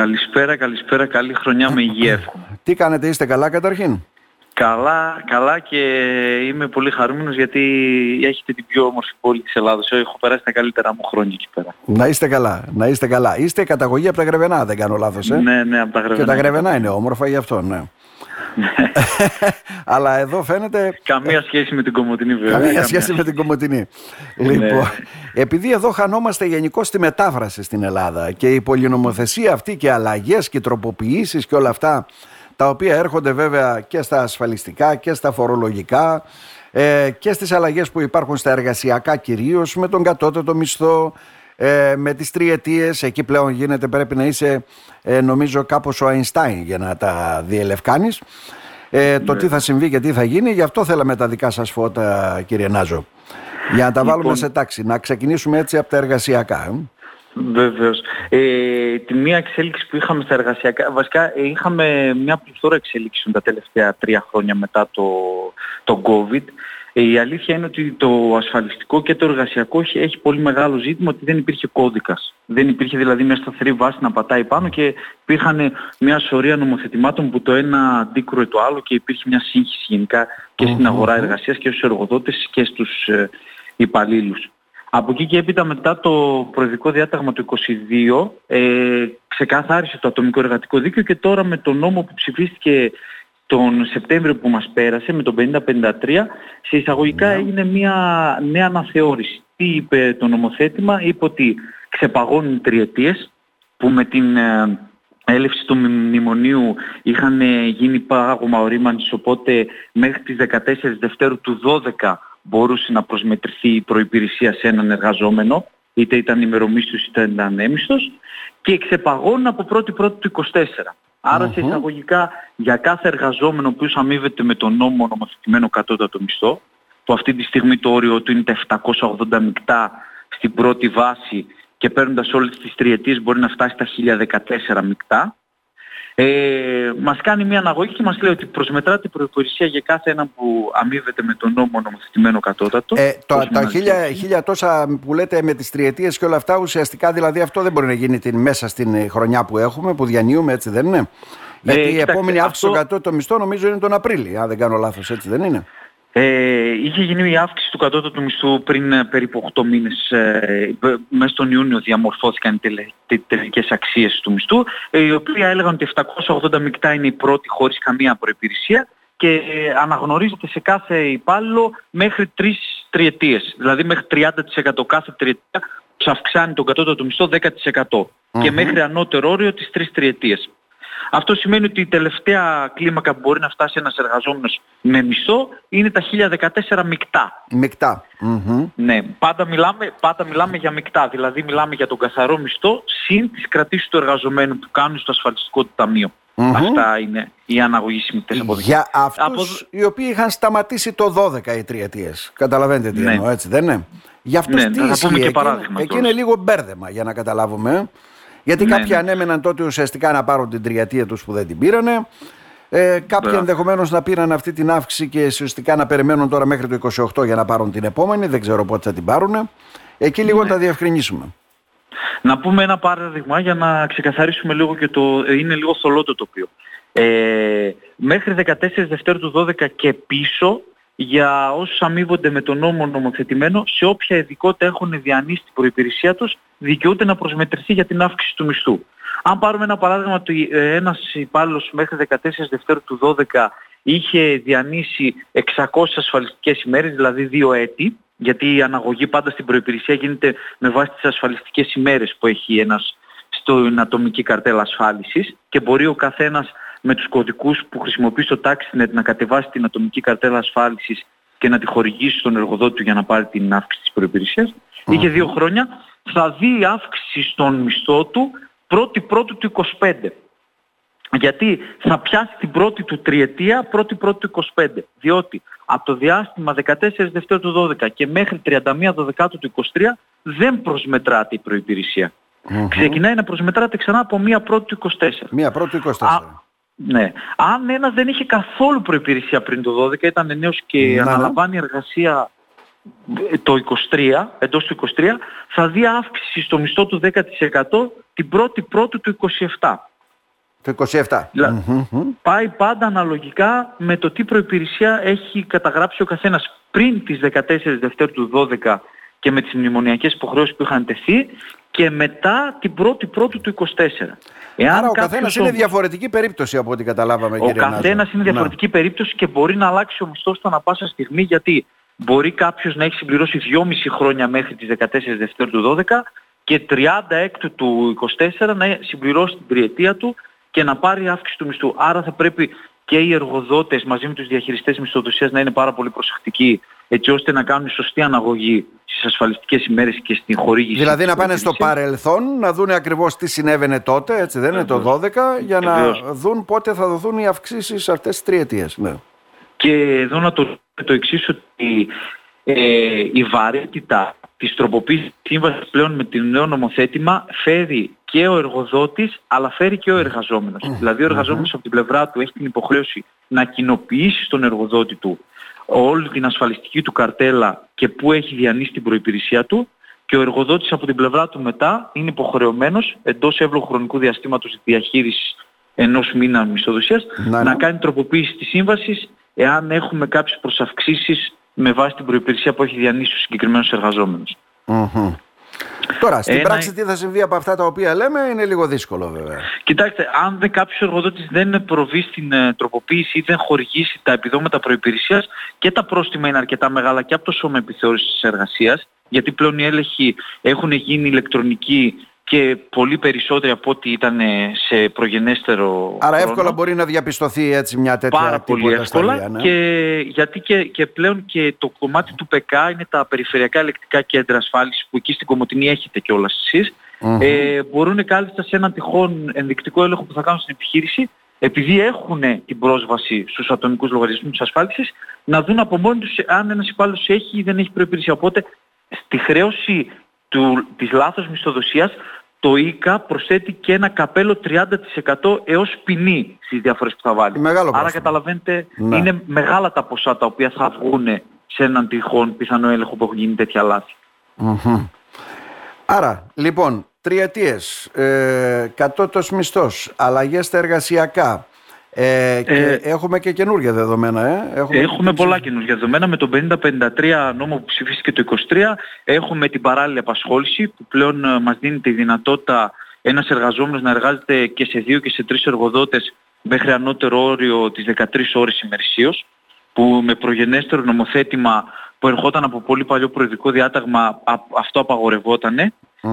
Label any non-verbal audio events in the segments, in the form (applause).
Καλησπέρα, καλησπέρα, καλή χρονιά με υγεία εύχομαι. (laughs) Τι κάνετε, είστε καλά καταρχήν; Καλά, καλά και είμαι πολύ χαρούμενος γιατί έχετε την πιο όμορφη πόλη της Ελλάδος. Έχω περάσει τα καλύτερα μου χρόνια εκεί πέρα. Να είστε καλά, να είστε καλά. Είστε καταγωγή από τα Γρεβενά, δεν κάνω λάθος, ε; Ναι, ναι, από τα Γρεβενά. Και τα Γρεβενά είναι όμορφα γι' αυτό, ναι. (laughs) Αλλά εδώ φαίνεται... Καμία σχέση με την Κομωτινή βέβαια. Καμία σχέση με την Κομωτινή. Ναι. λοιπόν, επειδή εδώ χανόμαστε γενικώς στη μετάφραση στην Ελλάδα και η πολυνομοθεσία αυτή και αλλαγές και τροποποιήσεις και όλα αυτά τα οποία έρχονται βέβαια και στα ασφαλιστικά και στα φορολογικά ε, και στις αλλαγές που υπάρχουν στα εργασιακά κυρίως με τον κατώτατο μισθό, ε, με τις τριετίες, εκεί πλέον γίνεται πρέπει να είσαι ε, νομίζω κάπως ο Αϊνστάιν για να τα διελευκάνεις. Ε, το Ναι. τι θα συμβεί και τι θα γίνει, γι' αυτό θέλαμε τα δικά σας φώτα κύριε Νάζο. Για να τα βάλουμε Λοιπόν. σε τάξη, να ξεκινήσουμε έτσι από τα εργασιακά. ε. Βεβαίως. Ε, τη μία εξέλιξη που είχαμε στα εργασιακά, βασικά ε, είχαμε μια πληθώρα εξέλιξεων τα τελευταία τρία χρόνια μετά το, το COVID. Ε, η αλήθεια είναι ότι το ασφαλιστικό και το εργασιακό έχει, έχει πολύ μεγάλο ζήτημα ότι δεν υπήρχε κώδικας. Δεν υπήρχε δηλαδή μια σταθερή βάση να πατάει πάνω και υπήρχαν μια σωρία νομοθετημάτων που το ένα αντίκρουε το άλλο και υπήρχε μια σύγχυση γενικά και στην αγορά εργασίας και στους εργοδότες και στους ε, υπαλλήλους. Από εκεί και έπειτα μετά το προεδρικό διάταγμα του 22 ε, ξεκαθάρισε το ατομικό εργατικό δίκαιο και τώρα με τον νόμο που ψηφίστηκε τον Σεπτέμβριο που μας πέρασε με τον 5053 σε εισαγωγικά έγινε μια νέα αναθεώρηση. Τι είπε το νομοθέτημα, είπε ότι ξεπαγώνουν οι τριετίες που με την ε, έλευση του μνημονίου είχαν ε, γίνει πάγωμα ορίμανσης οπότε μέχρι τις 14 Δευτέρου του 12 μπορούσε να προσμετρηθεί η προϋπηρεσία σε έναν εργαζόμενο είτε ήταν ημερομίσθος είτε ήταν έμισθος και ξεπαγώνουν από 1η Πρώτη του 24. Άρα σε εισαγωγικά για κάθε εργαζόμενο ο οποίος αμείβεται με τον νόμο νομοθετημένο κατώτατο μισθό που αυτή τη στιγμή το όριο του είναι τα 780 μεικτά στην πρώτη βάση και παίρνοντας όλες τις τριετίες μπορεί να φτάσει στα 1014 μεικτά. Ε, μας κάνει μια αναγωγή και μας λέει ότι προσμετράται η προϋπηρεσία για κάθε έναν που αμείβεται με τον νόμο νομοθετημένο κατώτατο. Ε, το, Πώς τα να χίλια, ξέρεις. χίλια τόσα που λέτε με τις τριετίες και όλα αυτά ουσιαστικά δηλαδή αυτό δεν μπορεί να γίνει την, μέσα στην ε, χρονιά που έχουμε που διανύουμε έτσι δεν είναι; Γιατί η κοιτάξτε, επόμενη αύξηση αυτό- στο κατώτατο μισθό νομίζω είναι τον Απρίλιο αν δεν κάνω λάθος έτσι δεν είναι; Ε, είχε γίνει η αύξηση του κατώτατου μισθού πριν ε, περίπου 8 μήνες. Ε, ε, μέσα στον Ιούνιο διαμορφώθηκαν οι τελε, τε- τελικές αξίες του μισθού, ε, οι οποία έλεγαν ότι 780 μεικτά είναι η πρώτη χωρίς καμία προϋπηρεσία και ε, αναγνωρίζεται σε κάθε υπάλληλο μέχρι τρεις τριετίες. Δηλαδή μέχρι 30% κάθε τριετία τους αυξάνει τον κατώτατο μισθό 10% και μέχρι ανώτερο όριο τις τρεις τριετίες. Αυτό σημαίνει ότι η τελευταία κλίμακα που μπορεί να φτάσει ένας εργαζόμενος με μισθό είναι τα 1014 μεικτά. Μεικτά. Μμμ. Ναι, πάντα μιλάμε, πάντα μιλάμε για μεικτά, δηλαδή μιλάμε για τον καθαρό μισθό συν τις κρατήσεις του εργαζομένου που κάνουν στο ασφαλιστικό του ταμειο Μμμ. Αυτά είναι οι αναγωγήσιμες αποδείξεις. Για αυτούς Από- οι οποίοι είχαν σταματήσει το 12 οι τριετίες. Καταλαβαίνετε τι Ναι. εννοώ έτσι δεν είναι; Για αυτούς Ναι, τι θα πούμε ισχύει. και Εκεί, παράδειγμα εκεί τώρα. είναι λίγο μπέρδεμα για να καταλάβουμε. Ε. Γιατί Ναι, κάποιοι ναι. ανέμεναν τότε ουσιαστικά να πάρουν την τριετία τους που δεν την πήρανε. Ε, κάποιοι Μπράβο. ενδεχομένως να πήραν αυτή την αύξηση και ουσιαστικά να περιμένουν τώρα μέχρι το 28 για να πάρουν την επόμενη. Δεν ξέρω πότε θα την πάρουν. Εκεί λίγο Ναι. τα διευκρινίσουμε. Να πούμε ένα παράδειγμα για να ξεκαθαρίσουμε λίγο και το... ε, είναι λίγο θολό το τοπίο. Ε, μέχρι 14 Δευτέρου του 12 και πίσω για όσους αμείβονται με τον νόμο νομοθετημένο σε όποια ειδικότητα έχουν διανύσει την προϋπηρεσία τους δικαιούται να προσμετρηθεί για την αύξηση του μισθού. Αν πάρουμε ένα παράδειγμα ότι ε, ένας υπάλληλος μέχρι 14 Δευτέρου του 12 είχε διανύσει 600 ασφαλιστικές ημέρες, δηλαδή δύο έτη, γιατί η αναγωγή πάντα στην προϋπηρεσία γίνεται με βάση τις ασφαλιστικές ημέρες που έχει ένας στην ατομική καρτέλα ασφάλισης και μπορεί ο καθένας με τους κωδικούς που χρησιμοποιείς στο TaxiNet να κατεβάσεις την ατομική καρτέλα ασφάλισης και να τη χορηγήσεις στον εργοδότη του για να πάρει την αύξηση της προϋπηρεσίας. Είχε δύο χρόνια, θα δει αύξηση στον μισθό του πρώτη πρώτου του 25. Γιατί θα πιάσει την πρώτη του τριετία, πρώτη πρώτη του 25. Διότι από το διάστημα 14 Δευτέρου του 12 και μέχρι 31 Δεκάτου του 23 δεν προσμετράται η προϋπηρεσία. Ξεκινάει να προσμετράται ξανά από μία πρώτη του 24. Μία πρώτη 24. Α, ναι. Αν ένας δεν είχε καθόλου προϋπηρεσία πριν το 12, ήταν νέος και Να, ναι. αναλαμβάνει εργασία ε, το 23, εντός του 23, θα δει αύξηση στο μισθό του 10% την πρώτη πρώτου του 27. Το 27. Πάει πάντα αναλογικά με το τι προϋπηρεσία έχει καταγράψει ο καθένας πριν τις 14 Δευτέρου του 12 και με τις μνημονιακές υποχρεώσεις που είχαν τεθεί και μετά την πρώτη πρώτου του 24. Εάν Άρα ο καθένας είναι διαφορετική περίπτωση από ό,τι καταλάβαμε ο κύριε Ο καθένας είναι διαφορετική περίπτωση και μπορεί να αλλάξει ο μισθός του ανα πάσα στιγμή γιατί μπορεί κάποιος να έχει συμπληρώσει 2,5 χρόνια μέχρι τις 14 Δευτέρου του 12 και 36 του 24 να συμπληρώσει την τριετία του και να πάρει αύξηση του μισθού. Άρα θα πρέπει και οι εργοδότες μαζί με τους διαχειριστές μισθοδοσίας να είναι πάρα πολύ προσεκτικοί έτσι ώστε να κάνουν σωστή αναγωγή στις ασφαλιστικές ημέρες και στην χορήγηση. Δηλαδή να πάνε στο παρελθόν, να δουν ακριβώς τι συνέβαινε τότε, έτσι δεν είναι το 12, για να δουν πότε θα δοθούν οι αυξήσεις αυτές τις τριετίες. Ναι. Και εδώ να το, το εξής ότι ε, η βαρύτητα της τροποποίησης σύμβασης πλέον με το νέο νομοθέτημα φέρει και ο εργοδότης αλλά φέρει και ο εργαζόμενος. Δηλαδή ο εργαζόμενος από την πλευρά του έχει την υποχρέωση να κοινοποιήσει στον εργοδότη του όλη την ασφαλιστική του καρτέλα και πού έχει διανύσει την προϋπηρεσία του και ο εργοδότης από την πλευρά του μετά είναι υποχρεωμένος εντός εύλογου χρονικού διαστήματος διαχείρισης ενός μήνα μισθοδοσίας να, να κάνει τροποποίηση της σύμβασης εάν έχουμε κάποιες προσαυξήσεις με βάση την προϋπηρεσία που έχει διανύσει ο συγκεκριμένος Τώρα, στην πράξη τι θα συμβεί από αυτά τα οποία λέμε είναι λίγο δύσκολο βέβαια. Κοιτάξτε, αν δεν κάποιος εργοδότης δεν προβεί στην ε, τροποποίηση ή δεν χορηγήσει τα επιδόματα προϋπηρεσίας και τα πρόστιμα είναι αρκετά μεγάλα και από το Σώμα Επιθεώρησης της Εργασίας γιατί πλέον οι έλεγχοι έχουν γίνει ηλεκτρονικοί και πολύ περισσότεροι από ό,τι ήταν σε προγενέστερο Άρα εύκολα μπορεί να διαπιστωθεί έτσι μια τέτοια Πάρα πολύ εύκολα ναι. και γιατί και, και πλέον και το κομμάτι του ΠΚ είναι τα περιφερειακά ελεκτικά κέντρα ασφάλισης που εκεί στην Κομωτινή έχετε κιόλας εσείς ε, μπορούν κάλλιστα σε έναν τυχόν ενδεικτικό έλεγχο που θα κάνουν στην επιχείρηση επειδή έχουν την πρόσβαση στους ατομικούς λογαριασμούς της ασφάλισης να δουν από μόνοι τους αν ένας υπάλληλος έχει ή δεν έχει προϋπηρεσία. Οπότε στη χρέωση του, της λάθος μισθοδοσίας το ΙΚΑ προσθέτει και ένα καπέλο 30% έως ποινή στις διαφορές που θα βάλει. Μεγάλο Άρα καταλαβαίνετε ναι. είναι μεγάλα τα ποσά τα οποία θα βγουν σε έναν τυχόν πιθανό έλεγχο που έχουν γίνει τέτοια Άρα λοιπόν τριετίες, ε, κατώτος μισθός, αλλαγές στα εργασιακά, ε, και ε, έχουμε και καινούργια δεδομένα. Ε. Έχουμε, έχουμε πολλά καινούργια δεδομένα. Με το 50-53 νόμο που ψηφίστηκε το 23 έχουμε την παράλληλη απασχόληση που πλέον ε, μας δίνει τη δυνατότητα ένας εργαζόμενος να εργάζεται και σε δύο και σε τρεις εργοδότες μέχρι ανώτερο όριο τις 13 ώρες ημερησίως που με προγενέστερο νομοθέτημα που ερχόταν από πολύ παλιό προεδρικό διάταγμα αυτό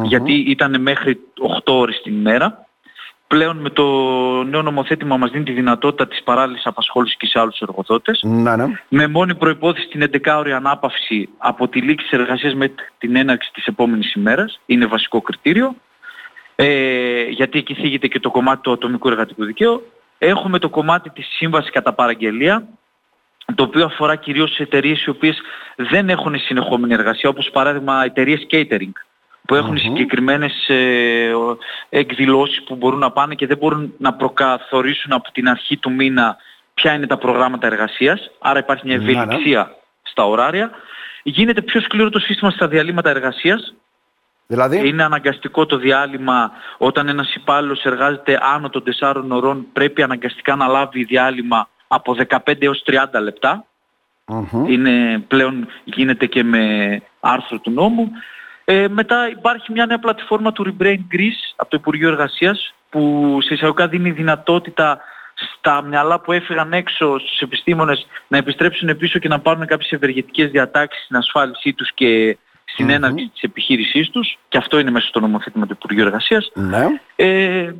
γιατί ήταν μέχρι 8 ώρες την ημέρα πλέον με το νέο νομοθέτημα μας δίνει τη δυνατότητα της παράλληλης απασχόλησης και σε άλλους εργοδότες. Ναι, ναι. Με μόνη προϋπόθεση την 11ωρη ανάπαυση από τη λήξη της εργασίας με την έναρξη της επόμενης ημέρας. Είναι βασικό κριτήριο. Ε, γιατί εκεί θίγεται και το κομμάτι του ατομικού εργατικού δικαίου. Έχουμε το κομμάτι της σύμβασης κατά παραγγελία, το οποίο αφορά κυρίως σε εταιρείες οι οποίες δεν έχουν συνεχόμενη εργασία, όπως παράδειγμα εταιρείες catering που εχουν mm συγκεκριμένες ε, εκδηλώσεις που μπορούν να πάνε και δεν μπορούν να προκαθορίσουν από την αρχή του μήνα ποια είναι τα προγράμματα εργασίας, άρα υπάρχει μια ναι, ναι. ευελιξία στα ωράρια. Γίνεται πιο σκληρό το σύστημα στα διαλύματα εργασίας. Δηλαδή... Είναι αναγκαστικό το διάλειμμα όταν ένας υπάλληλος εργάζεται άνω των 4 ωρών πρέπει αναγκαστικά να λάβει διάλειμμα από 15 έως 30 λεπτα Είναι πλέον γίνεται και με άρθρο του νόμου. Ε, μετά υπάρχει μια νέα πλατφόρμα του Rebrain Greece από το Υπουργείο Εργασίας που σε εισαγωγικά δίνει δυνατότητα στα μυαλά που έφυγαν έξω στους επιστήμονες να επιστρέψουν πίσω και να πάρουν κάποιες ευεργετικές διατάξεις στην ασφάλισή τους και στην mm-hmm. έναρξη της επιχείρησής τους και αυτό είναι μέσα στο νομοθέτημα του Υπουργείου Εργασίας. Ναι. Ε,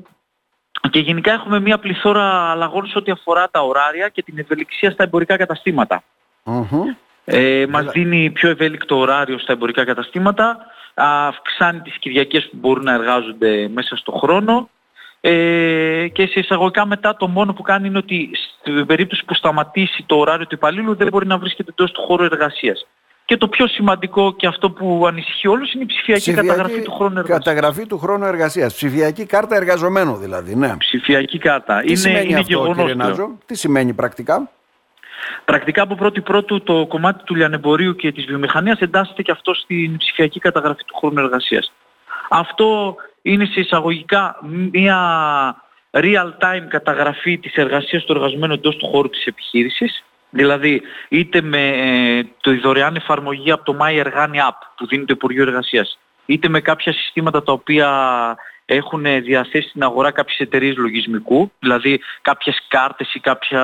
και γενικά έχουμε μια πληθώρα αλλαγών σε ό,τι αφορά τα ωράρια και την ευελιξία στα εμπορικά Ε, μας δίνει πιο ευέλικτο ωράριο στα εμπορικά καταστήματα αυξάνει τις Κυριακές που μπορούν να εργάζονται μέσα στο χρόνο ε, και σε εισαγωγικά μετά το μόνο που κάνει είναι ότι στην περίπτωση που σταματήσει το ωράριο του υπαλλήλου δεν μπορεί να βρίσκεται εντός του χώρου εργασίας. Και το πιο σημαντικό και αυτό που ανησυχεί όλους είναι η ψηφιακή, ψηφιακή καταγραφή του χρόνου εργασίας. Καταγραφή του χρόνου εργασίας. Ψηφιακή κάρτα εργαζομένου δηλαδή, ναι. Ψηφιακή κάρτα. Τι είναι, σημαίνει είναι αυτό, κύριε Νάζο, τι σημαίνει πρακτικά; Πρακτικά από πρώτη πρώτου το κομμάτι του λιανεμπορίου και της βιομηχανίας εντάσσεται και αυτό στην ψηφιακή καταγραφή του χρόνου εργασίας. Αυτό είναι σε εισαγωγικά μια real time καταγραφή της εργασίας του εργαζομένου εντός του χώρου της επιχείρησης, δηλαδή είτε με ε, το δωρεάν εφαρμογή από το My Ergani App που δίνει το Υπουργείο Εργασίας, είτε με κάποια συστήματα τα οποία έχουν διαθέσει στην αγορά κάποιες εταιρείες λογισμικού, δηλαδή κάποιες κάρτες ή κάποια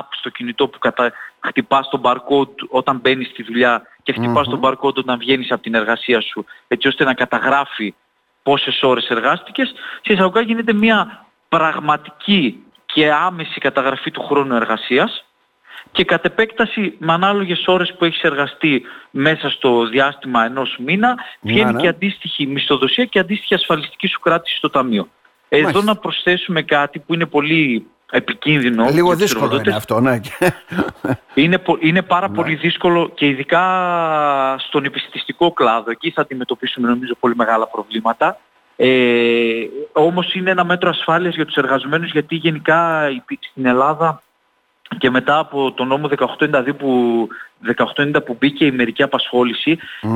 app στο κινητό που κατα... χτυπάς τον barcode όταν μπαίνεις στη δουλειά και χτυπάς τον barcode όταν βγαίνεις από την εργασία σου, έτσι ώστε να καταγράφει πόσες ώρες εργάστηκες, σε εισαγωγικά γίνεται μια πραγματική και άμεση καταγραφή του χρόνου εργασίας και κατ' επέκταση με ανάλογες ώρες που έχεις εργαστεί μέσα στο διάστημα ενός μήνα βγαίνει ναι. και αντίστοιχη μισθοδοσία και αντίστοιχη ασφαλιστική σου κράτηση στο ταμείο. Εδώ να προσθέσουμε κάτι που είναι πολύ επικίνδυνο. Λίγο δύσκολο είναι αυτό, ναι. Είναι, είναι πάρα ναι. πολύ δύσκολο και ειδικά στον επιστηστικό κλάδο. Εκεί θα αντιμετωπίσουμε νομίζω πολύ μεγάλα προβλήματα. Ε, όμως είναι ένα μέτρο ασφάλειας για τους εργαζομένους γιατί γενικά στην Ελλάδα και μετά από το νόμο 1892 που, 1890 που μπήκε η μερική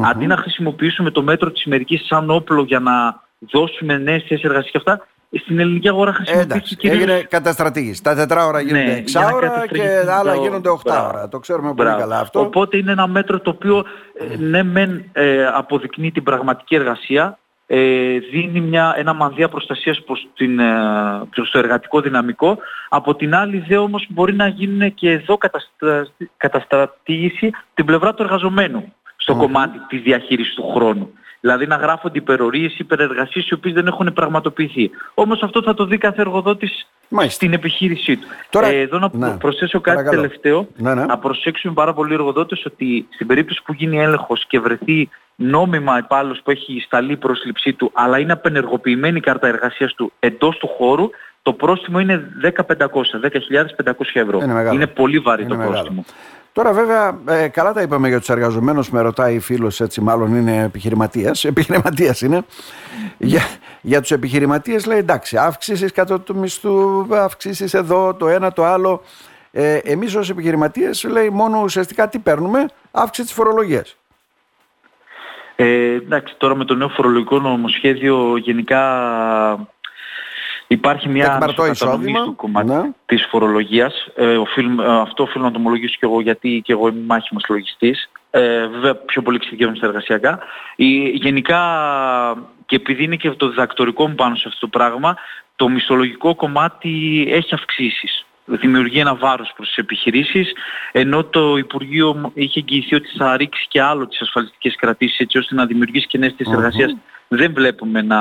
αντί να χρησιμοποιήσουμε το μέτρο της μερικής σαν όπλο για να δώσουμε νέες θέσεις εργασίας και αυτά, στην ελληνική αγορά χρησιμοποιήθηκε κυρίως... Έγινε καταστρατήγηση. Τα τετράωρα γίνονται ναι, εξάωρα και άλλα γίνονται οχτάωρα. Το ξέρουμε πολύ καλά αυτό. Οπότε είναι ένα μέτρο το οποίο ε, ναι μεν ε, αποδεικνύει την πραγματική εργασία, ε, δίνει μια, ένα μανδύα προστασίας προς, την, ε, προς το εργατικό δυναμικό. Από την άλλη δε όμως μπορεί να γίνει και εδώ καταστρα, καταστρατήγηση την πλευρά του εργαζομένου στο κομμάτι της διαχείρισης του χρόνου. Δηλαδή να γράφονται υπερορίες, υπερεργασίες οι οποίες δεν έχουν πραγματοποιηθεί. Όμως αυτό θα το δει κάθε εργοδότης στην επιχείρησή του. Τώρα... Ε, εδώ να ναι. προσθέσω κάτι Παρακαλώ. τελευταίο. Ναι, ναι. Να προσέξουμε πάρα πολύ οι εργοδότες ότι στην περίπτωση που γίνει έλεγχος και βρεθεί νόμιμα υπάλληλος που έχει σταλεί η πρόσληψή του αλλά είναι απενεργοποιημένη η κάρτα εργασίας του εντός του χώρου το πρόστιμο είναι 10.500, 10.500 ευρώ. Είναι, είναι πολύ βαρύ είναι το μεγάλο. πρόστιμο. Τώρα βέβαια ε, καλά τα είπαμε για τους εργαζομένους, με ρωτάει φίλος έτσι μάλλον είναι επιχειρηματίας, (laughs) επιχειρηματίας είναι. Για, για τους επιχειρηματίες λέει εντάξει αύξησης κατά του μισθού, αυξήσεις εδώ το ένα το άλλο. Ε, εμείς ως επιχειρηματίες λέει μόνο ουσιαστικά τι παίρνουμε, αύξηση της φορολογίας. Ε, εντάξει, τώρα με το νέο φορολογικό νομοσχέδιο γενικά υπάρχει μια κατανομή στο κομμάτι ναι. της φορολογίας. Ε, οφείλ, ε, αυτό οφείλω να το ομολογήσω και εγώ γιατί και εγώ είμαι μάχημος λογιστής. Ε, βέβαια πιο πολύ εξειδικεύομαι στα εργασιακά. Η, γενικά και επειδή είναι και το διδακτορικό μου πάνω σε αυτό το πράγμα, το μισθολογικό κομμάτι έχει αυξήσεις δημιουργεί ένα βάρος προς τις επιχειρήσεις, ενώ το Υπουργείο είχε εγγυηθεί ότι θα ρίξει και άλλο τις ασφαλιστικές κρατήσεις έτσι ώστε να δημιουργήσει και νέες θέσεις εργασίας. Δεν βλέπουμε να,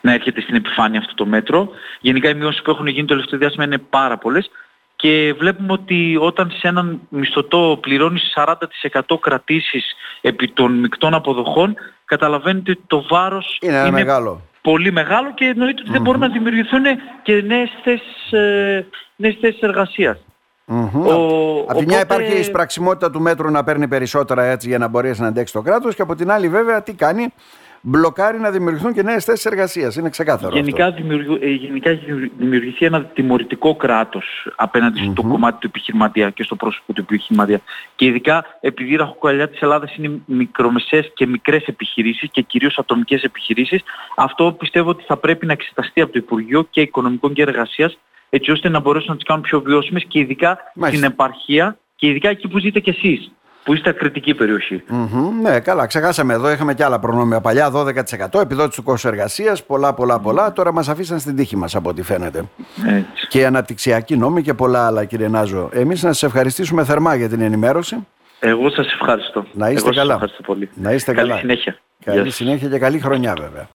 να έρχεται στην επιφάνεια αυτό το μέτρο. Γενικά οι μειώσεις που έχουν γίνει το τελευταίο διάστημα είναι πάρα πολλές και βλέπουμε ότι όταν σε έναν μισθωτό πληρώνεις 40% κρατήσεις επί των μεικτών αποδοχών, καταλαβαίνετε ότι το βάρος είναι, είναι μεγάλο πολύ μεγάλο και εννοείται ότι δεν μπορούν να δημιουργηθούν και νέες θέσεις, ε, νέες θέσεις εργασίας. από τη μια υπάρχει η εισπραξιμότητα του μέτρου να παίρνει περισσότερα έτσι για να μπορέσει να αντέξει το κράτος και από την άλλη βέβαια τι κάνει, μπλοκάρει να δημιουργηθούν και νέες θέσεις εργασίας. Είναι ξεκάθαρο γενικά, αυτό. Δημιουργου, ε, γενικά έχει δημιουργηθεί ένα τιμωρητικό κράτος απέναντι στο κομμάτι του επιχειρηματία και στο πρόσωπο του επιχειρηματία. Και ειδικά επειδή η ραχοκοκαλιά της Ελλάδας είναι μικρομεσαίες και μικρές επιχειρήσεις και κυρίως ατομικές επιχειρήσεις, αυτό πιστεύω ότι θα πρέπει να εξεταστεί από το Υπουργείο και Οικονομικών και Εργασίας έτσι ώστε να μπορέσουν να τις κάνουν πιο βιώσιμες και ειδικά στην επαρχία και ειδικά εκεί που ζείτε κι εσείς που είστε κριτική ναι, καλά, ξεχάσαμε εδώ. Είχαμε και άλλα προνόμια παλιά, 12% επιδότηση του κόσμου εργασίας, πολλά, πολλά, πολλά. Τώρα μας αφήσαν στην τύχη μας, από ό,τι φαίνεται. Έτσι. Και αναπτυξιακοί νόμοι και πολλά άλλα, κύριε Νάζο. Εμείς να σας ευχαριστήσουμε θερμά για την ενημέρωση. Εγώ σας ευχαριστώ. Να είστε Εγώ καλά. Σας ευχαριστώ πολύ. Να είστε καλή καλά. συνέχεια. Καλή συνέχεια και καλή χρονιά, βέβαια.